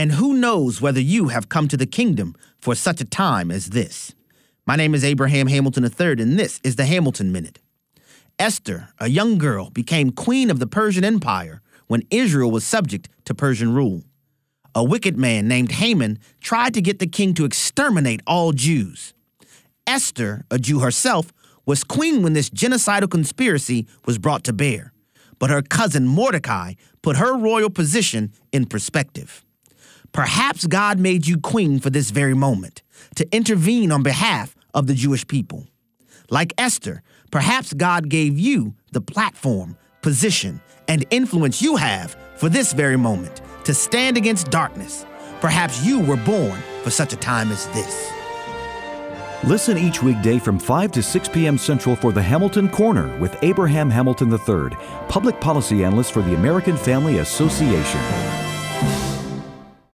And who knows whether you have come to the kingdom for such a time as this? My name is Abraham Hamilton III, and this is the Hamilton Minute. Esther, a young girl, became queen of the Persian Empire when Israel was subject to Persian rule. A wicked man named Haman tried to get the king to exterminate all Jews. Esther, a Jew herself, was queen when this genocidal conspiracy was brought to bear, but her cousin Mordecai put her royal position in perspective. Perhaps God made you queen for this very moment, to intervene on behalf of the Jewish people. Like Esther, perhaps God gave you the platform, position, and influence you have for this very moment to stand against darkness. Perhaps you were born for such a time as this. Listen each weekday from 5 to 6 p.m. Central for the Hamilton Corner with Abraham Hamilton III, public policy analyst for the American Family Association.